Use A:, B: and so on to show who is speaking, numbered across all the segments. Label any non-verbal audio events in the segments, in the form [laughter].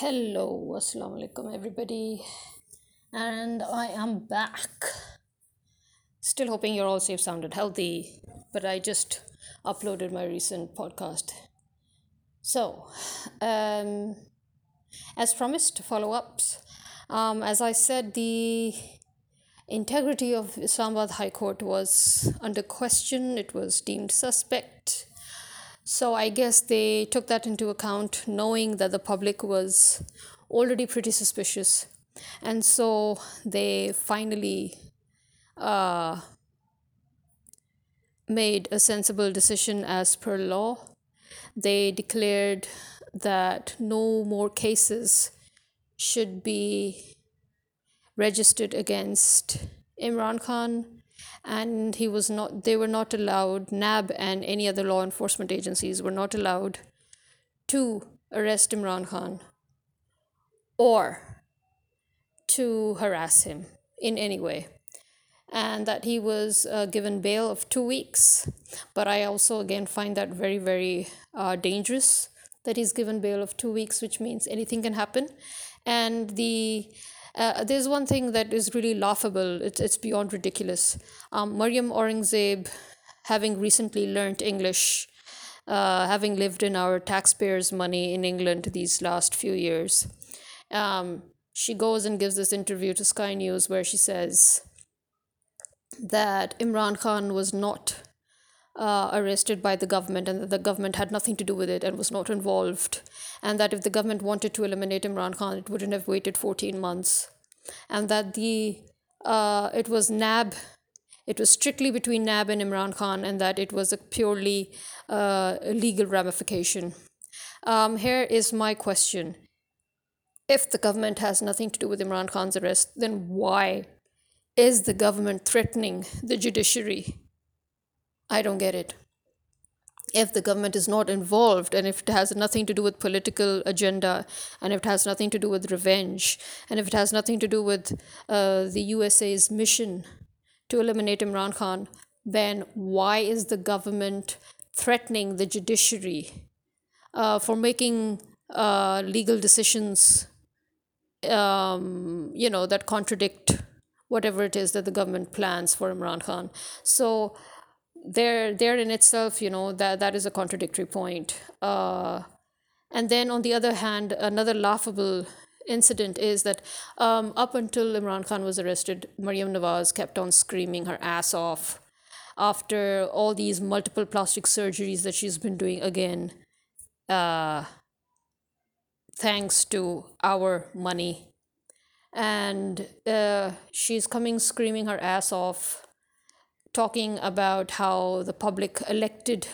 A: Hello, assalamu alaikum, everybody, and I am back. Still hoping you're all safe, sound, and healthy, but I just uploaded my recent podcast. So, um, as promised, follow ups. Um, as I said, the integrity of Islamabad High Court was under question, it was deemed suspect so I guess they took that into account, knowing that the public was already pretty suspicious. And so they finally uh, made a sensible decision as per law. They declared that no more cases should be registered against Imran Khan and he was not they were not allowed nab and any other law enforcement agencies were not allowed to arrest imran khan or to harass him in any way. And that he was uh, given bail of two weeks. But i also again find that very very uh, dangerous that he's given bail of two weeks which means anything can happen. And the uh, there's one thing that is really laughable. It's, it's beyond ridiculous. Um, Maryam Aurangzeb, having recently learned English, uh, having lived in our taxpayers' money in England these last few years, um, she goes and gives this interview to Sky News where she says that Imran Khan was not uh, arrested by the government and that the government had nothing to do with it and was not involved. And that if the government wanted to eliminate Imran Khan, it wouldn't have waited 14 months. And that the uh, it was NAB, it was strictly between NAB and Imran Khan, and that it was a purely uh, legal ramification. Um, here is my question. If the government has nothing to do with Imran Khan's arrest, then why is the government threatening the judiciary I don't get it. If the government is not involved and if it has nothing to do with political agenda and if it has nothing to do with revenge and if it has nothing to do with uh, the USA's mission to eliminate Imran Khan, then why is the government threatening the judiciary uh, for making uh, legal decisions, um, you know, that contradict whatever it is that the government plans for Imran Khan? So there there in itself you know that that is a contradictory point. Uh, and then on the other hand another laughable incident is that um, up until imran khan was arrested maryam nawaz kept on screaming her ass off after all these multiple plastic surgeries that she's been doing again uh, thanks to our money. And uh, she's coming screaming her ass off talking about how the public elected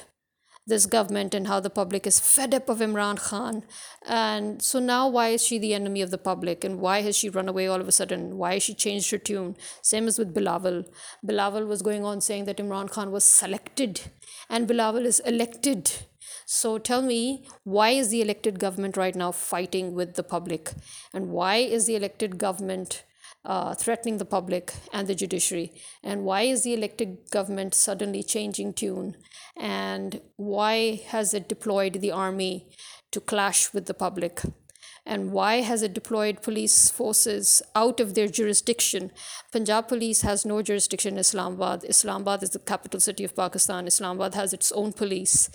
A: this government and how the public is fed up of Imran Khan. And so now, why is she the enemy of the public? And why has she run away all of a sudden? Why has she changed her tune? Same as with Bilawal. Bilawal was going on saying that Imran Khan was selected and Bilawal is elected. So tell me, why is the elected government right now fighting with the public? And why is the elected government uh, threatening the public and the judiciary? And why is the elected government suddenly changing tune? And why has it deployed the army to clash with the public? And why has it deployed police forces out of their jurisdiction? Punjab police has no jurisdiction in Islamabad. Islamabad is the capital city of Pakistan. Islamabad has its own police.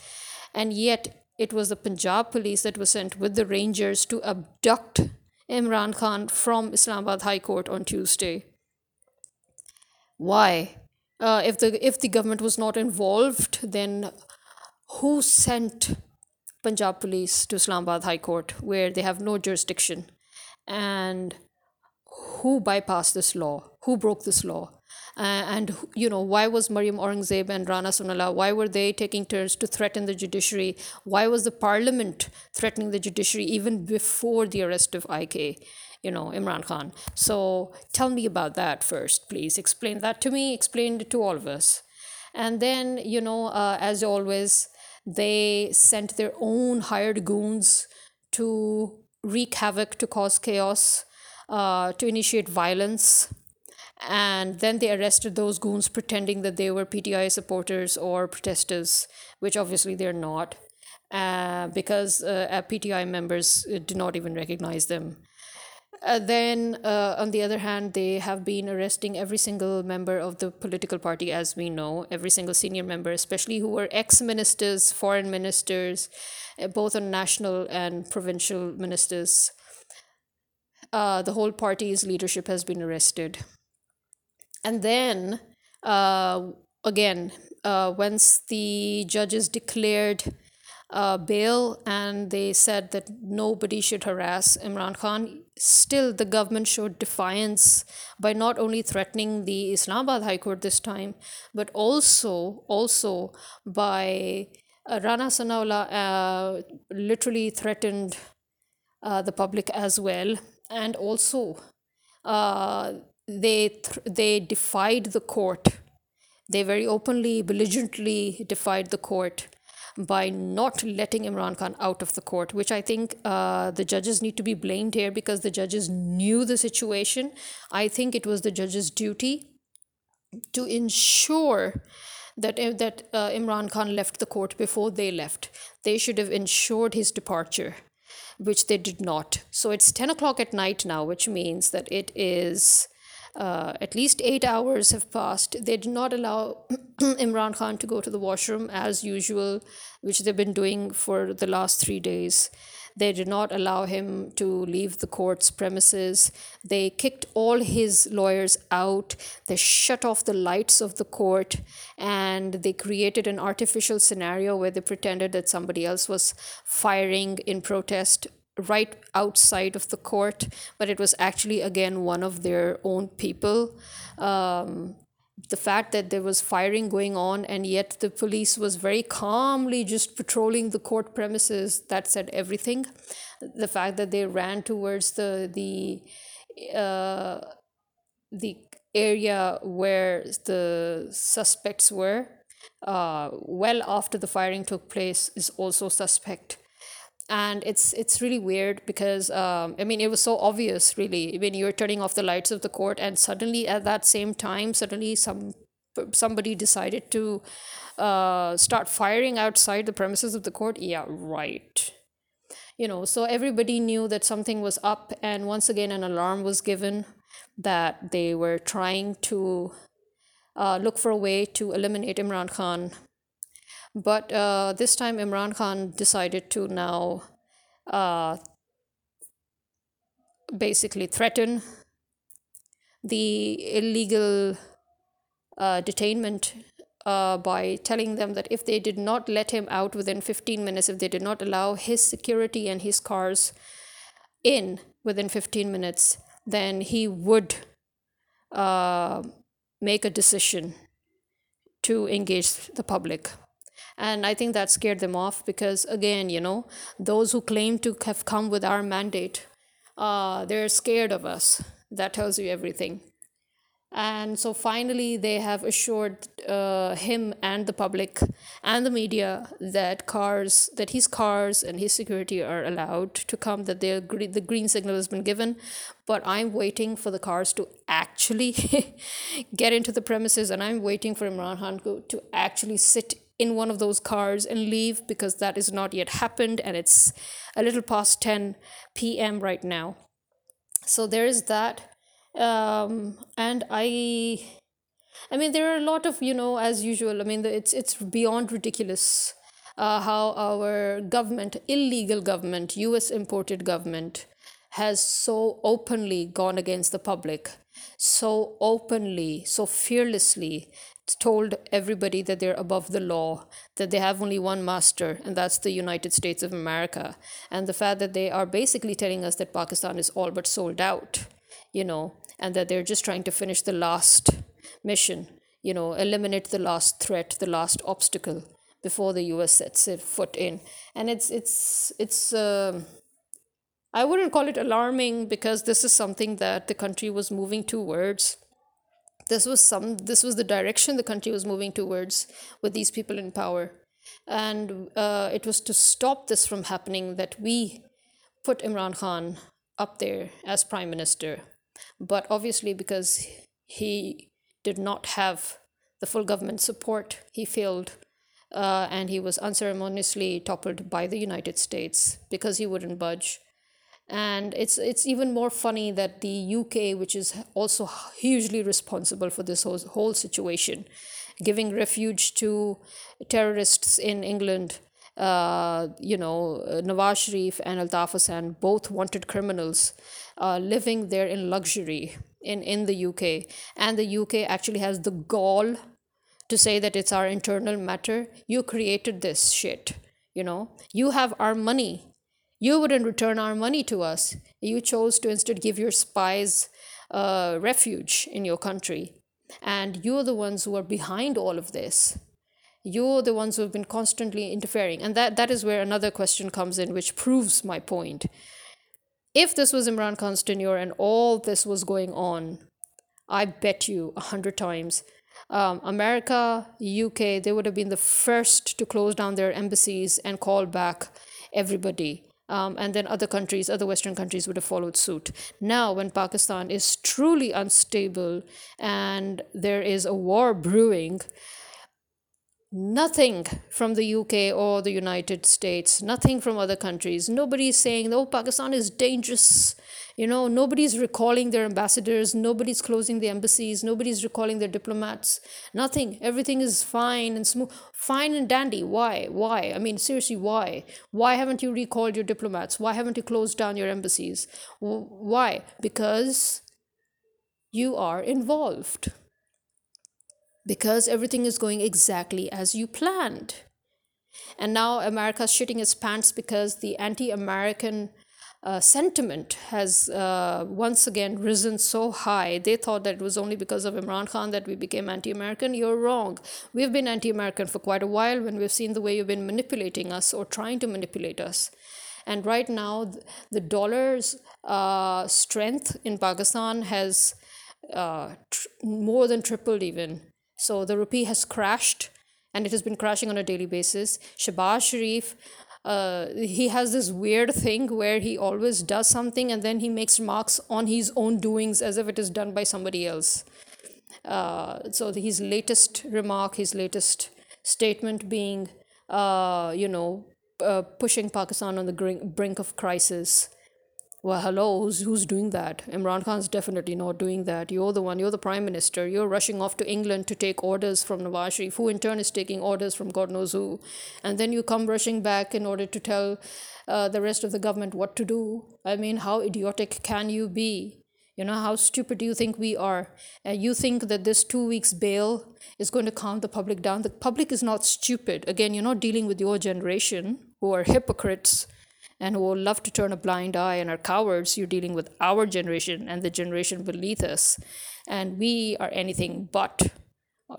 A: And yet, it was the Punjab police that was sent with the Rangers to abduct Imran Khan from Islamabad High Court on Tuesday. Why? Uh, if the if the government was not involved, then who sent Punjab police to Islamabad High Court where they have no jurisdiction? And who bypassed this law? Who broke this law? Uh, and you know why was Maryam Aurangzeb and Rana Sanaullah why were they taking turns to threaten the judiciary? Why was the parliament threatening the judiciary even before the arrest of IK? You know Imran Khan. So tell me about that first, please. Explain that to me. Explain it to all of us. And then you know, uh, as always, they sent their own hired goons to wreak havoc, to cause chaos, uh, to initiate violence and then they arrested those goons pretending that they were PTI supporters or protesters, which obviously they're not. uh, because uh, PTI members uh, do not even recognize them. Uh, then, uh, on the other hand, they have been arresting every single member of the political party, as we know, every single senior member, especially who were ex ministers, foreign ministers, uh, both on national and provincial ministers. Uh, the whole party's leadership has been arrested. And then, uh, again, uh, once the judges declared uh, bail and they said that nobody should harass Imran Khan. Still, the government showed defiance by not only threatening the Islamabad High Court this time, but also also by uh, Rana Sanaullah uh, literally threatened uh, the public as well, and also uh, they th- they defied the court. They very openly, belligerently defied the court by not letting Imran Khan out of the court, which I think uh, the judges need to be blamed here because the judges knew the situation. I think it was the judge's duty to ensure that uh, that uh, Imran Khan left the court before they left. They should have ensured his departure, which they did not. So it's ten o'clock at night now, which means that it is uh, at least eight hours have passed. They did not allow [clears throat] Imran Khan to go to the washroom as usual, which they've been doing for the last three days. They did not allow him to leave the court's premises. They kicked all his lawyers out. They shut off the lights of the court and they created an artificial scenario where they pretended that somebody else was firing in protest right outside of the court, but it was actually again one of their own people. Um, the fact that there was firing going on and yet the police was very calmly just patrolling the court premises that said everything the fact that they ran towards the the uh, the area where the suspects were uh, well after the firing took place is also suspect and it's it's really weird because um, I mean it was so obvious really when you're turning off the lights of the court and suddenly at that same time suddenly some somebody decided to uh, start firing outside the premises of the court? Yeah right. You know so everybody knew that something was up and once again an alarm was given that they were trying to uh, look for a way to eliminate imran khan but uh, this time, Imran Khan decided to now uh, basically threaten the illegal uh, detainment uh, by telling them that if they did not let him out within 15 minutes, if they did not allow his security and his cars in within 15 minutes, then he would uh, make a decision to engage the public. And I think that scared them off because, again, you know, those who claim to have come with our mandate, uh, they're scared of us. That tells you everything. And so finally, they have assured uh, him and the public and the media that cars, that his cars and his security are allowed to come, that the green signal has been given. But I'm waiting for the cars to actually [laughs] get into the premises, and I'm waiting for Imran Khan to actually sit in one of those cars and leave because that is not yet happened and it's a little past 10 p.m. right now. So there is that. Um, and I I mean there are a lot of, you know, as usual, I mean it's it's beyond ridiculous uh, how our government, illegal government, US imported government has so openly gone against the public, so openly, so fearlessly told everybody that they're above the law, that they have only one master, and that's the United States of America. And the fact that they are basically telling us that Pakistan is all but sold out, you know, and that they're just trying to finish the last mission, you know, eliminate the last threat, the last obstacle before the US sets foot in. And it's, it's, it's, uh, I wouldn't call it alarming because this is something that the country was moving towards. This was some this was the direction the country was moving towards with these people in power. And uh, it was to stop this from happening that we put imran khan up there as prime minister. But obviously because he did not have the full government support he failed uh, and he was unceremoniously toppled by the United States because he wouldn't budge. And it's it's even more funny that the UK, which is also hugely responsible for this whole, whole situation, giving refuge to terrorists in England, uh, you know, Nawaz Sharif and Altaf Hussain, both wanted criminals, uh, living there in luxury in, in the UK. And the UK actually has the gall to say that it's our internal matter. You created this shit, you know. You have our money. You wouldn't return our money to us. You chose to instead give your spies uh, refuge in your country. And you're the ones who are behind all of this. You're the ones who have been constantly interfering. And that, that is where another question comes in, which proves my point. If this was Imran Khan's tenure and all this was going on, I bet you a hundred times um, America, UK, they would have been the first to close down their embassies and call back everybody. Um, and then other countries, other Western countries would have followed suit. Now, when Pakistan is truly unstable and there is a war brewing, nothing from the UK or the United States, nothing from other countries. Nobody's saying, oh, Pakistan is dangerous. You know, nobody's recalling their ambassadors, nobody's closing the embassies, nobody's recalling their diplomats. Nothing. Everything is fine and smooth. Fine and dandy. Why? Why? I mean, seriously, why? Why haven't you recalled your diplomats? Why haven't you closed down your embassies? Why? Because you are involved because everything is going exactly as you planned. And now America's shitting its pants because the anti American uh, sentiment has uh, once again risen so high. They thought that it was only because of Imran Khan that we became anti American. You're wrong. We've been anti American for quite a while when we've seen the way you've been manipulating us or trying to manipulate us. And right now, the dollar's uh, strength in Pakistan has uh, tr- more than tripled, even. So the rupee has crashed and it has been crashing on a daily basis. Shehbaz Sharif, uh, he has this weird thing where he always does something and then he makes remarks on his own doings as if it is done by somebody else. Uh, so his latest remark, his latest statement being, uh, you know, uh, pushing Pakistan on the brink of crisis well, hello, who's, who's doing that? Imran Khan's definitely not doing that. You're the one, you're the prime minister. You're rushing off to England to take orders from Nawaz Sharif, who in turn is taking orders from God knows who. And then you come rushing back in order to tell uh, the rest of the government what to do. I mean, how idiotic can you be? You know, how stupid do you think we are? And you think that this two weeks bail is going to calm the public down. The public is not stupid. Again, you're not dealing with your generation who are hypocrites and who love to turn a blind eye and are cowards, you're dealing with our generation and the generation beneath us. And we are anything but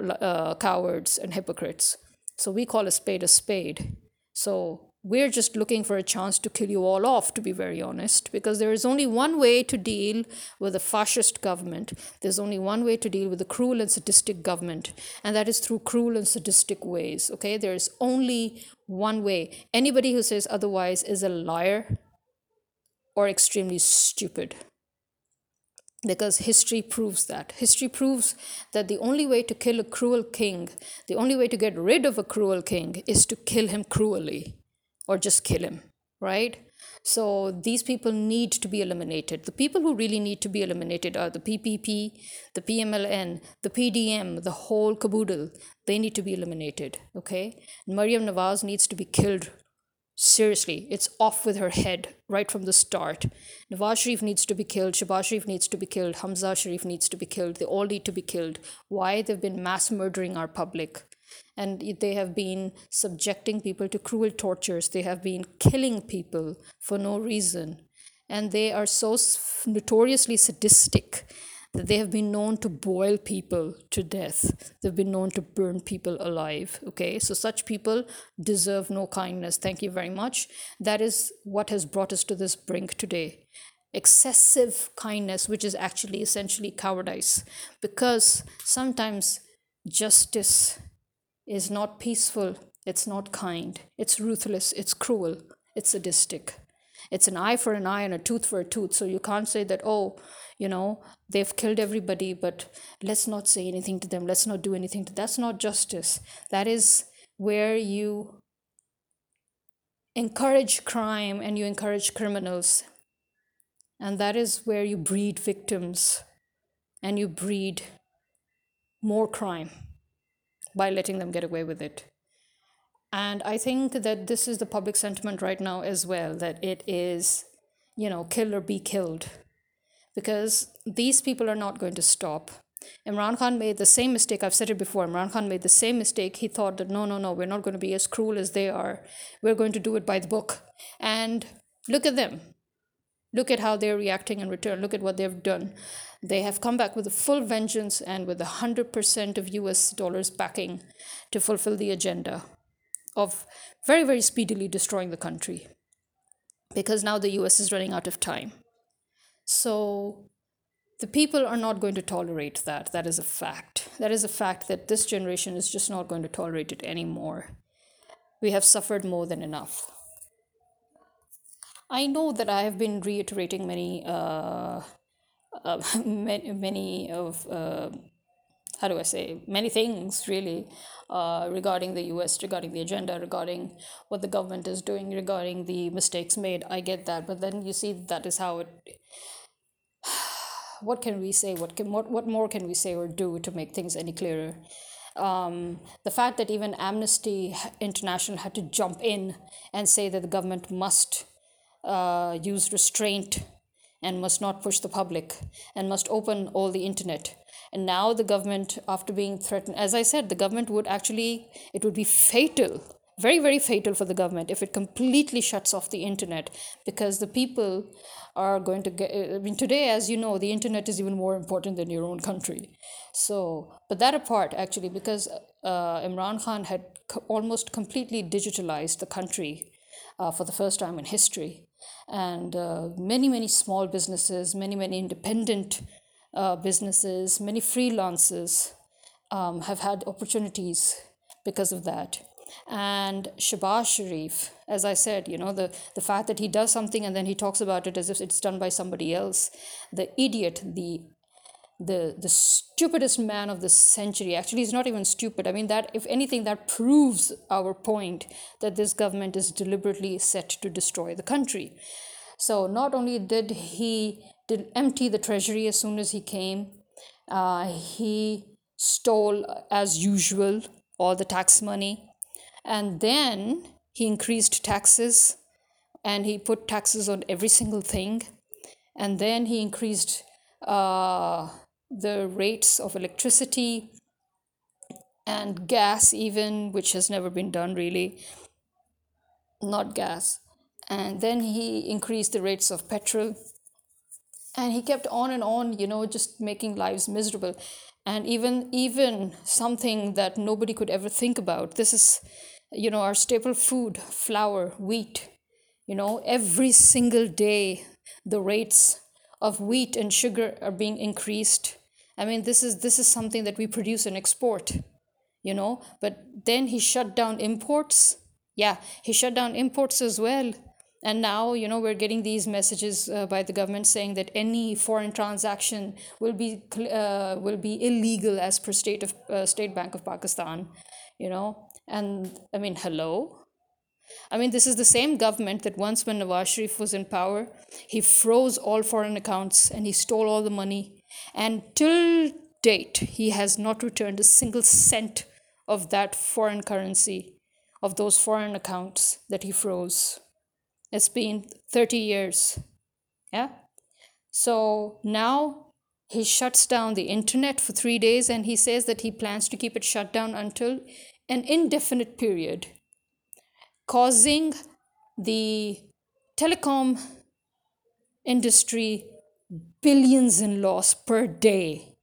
A: uh, cowards and hypocrites. So we call a spade a spade. So we're just looking for a chance to kill you all off, to be very honest, because there is only one way to deal with a fascist government. There's only one way to deal with a cruel and sadistic government, and that is through cruel and sadistic ways. Okay, there's only one way. Anybody who says otherwise is a liar or extremely stupid. Because history proves that. History proves that the only way to kill a cruel king, the only way to get rid of a cruel king, is to kill him cruelly or just kill him, right? So these people need to be eliminated. The people who really need to be eliminated are the PPP, the PMLN, the PDM, the whole caboodle. They need to be eliminated, okay? Maryam Nawaz needs to be killed. Seriously, it's off with her head right from the start. Nawaz Sharif needs to be killed. Shehbaz Sharif needs to be killed. Hamza Sharif needs to be killed. They all need to be killed. Why? They've been mass murdering our public and they have been subjecting people to cruel tortures. They have been killing people for no reason. And they are so notoriously sadistic that they have been known to boil people to death. They've been known to burn people alive. Okay, so such people deserve no kindness. Thank you very much. That is what has brought us to this brink today. Excessive kindness, which is actually essentially cowardice, because sometimes justice is not peaceful, it's not kind, it's ruthless, it's cruel, it's sadistic. It's an eye for an eye and a tooth for a tooth. So you can't say that, oh, you know, they've killed everybody, but let's not say anything to them, let's not do anything to That's not justice. That is where you encourage crime and you encourage criminals. And that is where you breed victims and you breed more crime by letting them get away with it. And I think that this is the public sentiment right now as well that it is, you know, kill or be killed. Because these people are not going to stop. Imran Khan made the same mistake. I've said it before. Imran Khan made the same mistake. He thought that no, no, no, we're not going to be as cruel as they are. We're going to do it by the book. And look at them. Look at how they're reacting in return. Look at what they've done. They have come back with a full vengeance and with 100% of US dollars backing to fulfill the agenda of very, very speedily destroying the country because now the US is running out of time. So the people are not going to tolerate that. That is a fact. That is a fact that this generation is just not going to tolerate it anymore. We have suffered more than enough. I know that I have been reiterating many, uh, uh, [laughs] many, many of uh, how do I say, many things really uh, regarding the US, regarding the agenda, regarding what the government is doing, regarding the mistakes made. I get that. But then you see that is how it. [sighs] What can we say? What, can, what, what more can we say or do to make things any clearer? Um, the fact that even Amnesty International had to jump in and say that the government must uh, use restraint and must not push the public and must open all the internet. And now the government after being threatened as i said the government would actually it would be fatal very very fatal for the government if it completely shuts off the internet because the people are going to get i mean today as you know the internet is even more important than your own country. So but that apart actually because uh, imran khan had co- almost completely digitalized the country uh, for the first time in history and uh, many many small businesses many many independent uh, businesses, many freelancers um, have had opportunities because of that. And Shehbaz Sharif, as I said, you know, the, the fact that he does something and then he talks about it as if it's done by somebody else, the idiot, the the the stupidest man of the century actually he's not even stupid i mean that if anything that proves our point that this government is deliberately set to destroy the country so not only did he did empty the treasury as soon as he came. Uh, he stole, as usual, all the tax money. And then he increased taxes and he put taxes on every single thing. And then he increased uh, the rates of electricity and gas, even, which has never been done really. Not gas. And then he increased the rates of petrol and he kept on and on you know just making lives miserable and even even something that nobody could ever think about this is you know our staple food flour wheat you know every single day the rates of wheat and sugar are being increased i mean this is this is something that we produce and export you know but then he shut down imports. Yeah he shut down imports as well. And now you know we're getting these messages uh, by the government saying that any foreign transaction will be uh, will be illegal as per state of uh, state bank of pakistan you know. And i mean hello? I mean, this is the same government that once, when Nawaz Sharif was in power, he froze all foreign accounts and he stole all the money. And till date, he has not returned a single cent of that foreign currency, of those foreign accounts that he froze. It's been 30 years. Yeah. So now he shuts down the internet for three days and he says that he plans to keep it shut down until an indefinite period, causing the telecom industry billions in loss per day,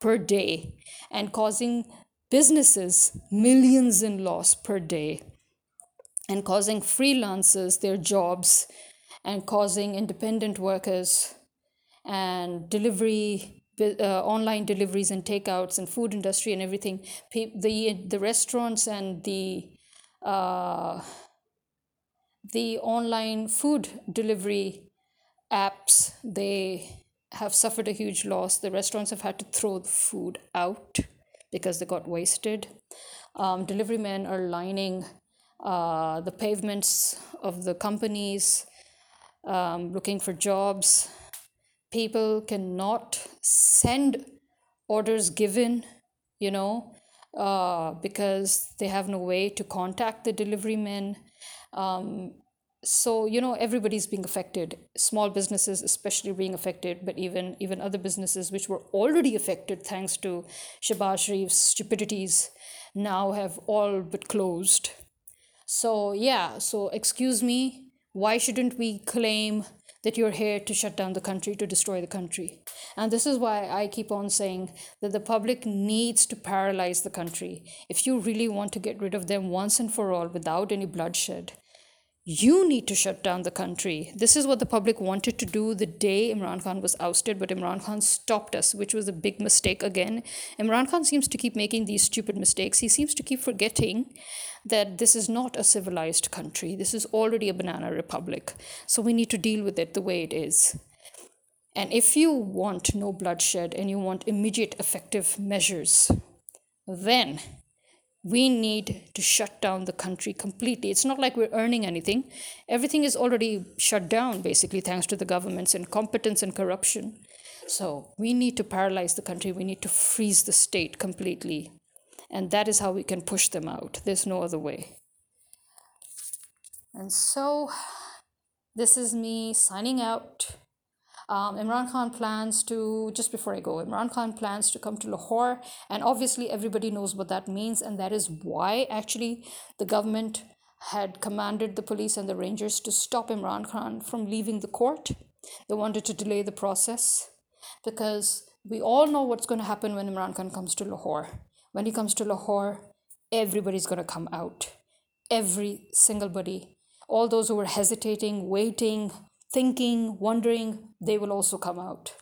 A: per day, and causing businesses millions in loss per day and causing freelancers their jobs and causing independent workers and delivery uh, online deliveries and takeouts and food industry and everything. The the restaurants and the uh, the online food delivery apps they have suffered a huge loss the restaurants have had to throw the food out because they got wasted Um, delivery men are lining uh, the pavements of the companies um, looking for jobs. People cannot send orders given, you know, uh, because they have no way to contact the delivery men. Um, so you know everybody's being affected. Small businesses especially being affected but even even other businesses which were already affected thanks to Shehbaz Sharif's stupidities now have all but closed. So yeah so excuse me why shouldn't we claim that you're here to shut down the country to destroy the country? And this is why i keep on saying that the public needs to paralyze the country. If you really want to get rid of them once and for all without any bloodshed you need to shut down the country. This is what the public wanted to do the day Imran Khan was ousted, but Imran Khan stopped us, which was a big mistake again. Imran Khan seems to keep making these stupid mistakes. He seems to keep forgetting that this is not a civilized country. This is already a banana republic. So we need to deal with it the way it is. And if you want no bloodshed and you want immediate effective measures, then we need to shut down the country completely. It's not like we're earning anything. Everything is already shut down, basically, thanks to the government's incompetence and corruption. So we need to paralyze the country. We need to freeze the state completely. And that is how we can push them out. There's no other way. And so this is me signing out. Um, Imran Khan plans to, just before I go, Imran Khan plans to come to Lahore. And obviously, everybody knows what that means. And that is why actually the government had commanded the police and the rangers to stop Imran Khan from leaving the court. They wanted to delay the process because we all know what's going to happen when Imran Khan comes to Lahore. When he comes to Lahore, everybody's going to come out. Every single body. All those who were hesitating, waiting, thinking, wondering, they will also come out.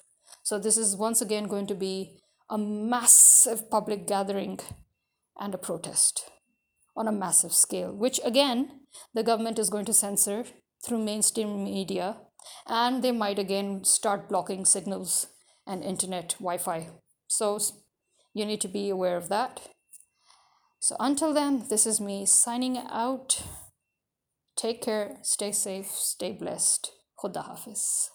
A: So, this is once again going to be a massive public gathering and a protest on a massive scale, which again, the government is going to censor through mainstream media, and they might again start blocking signals and internet Wi Fi. So, you need to be aware of that. So, until then, this is me signing out. Take care, stay safe, stay blessed. Roda Hafiz.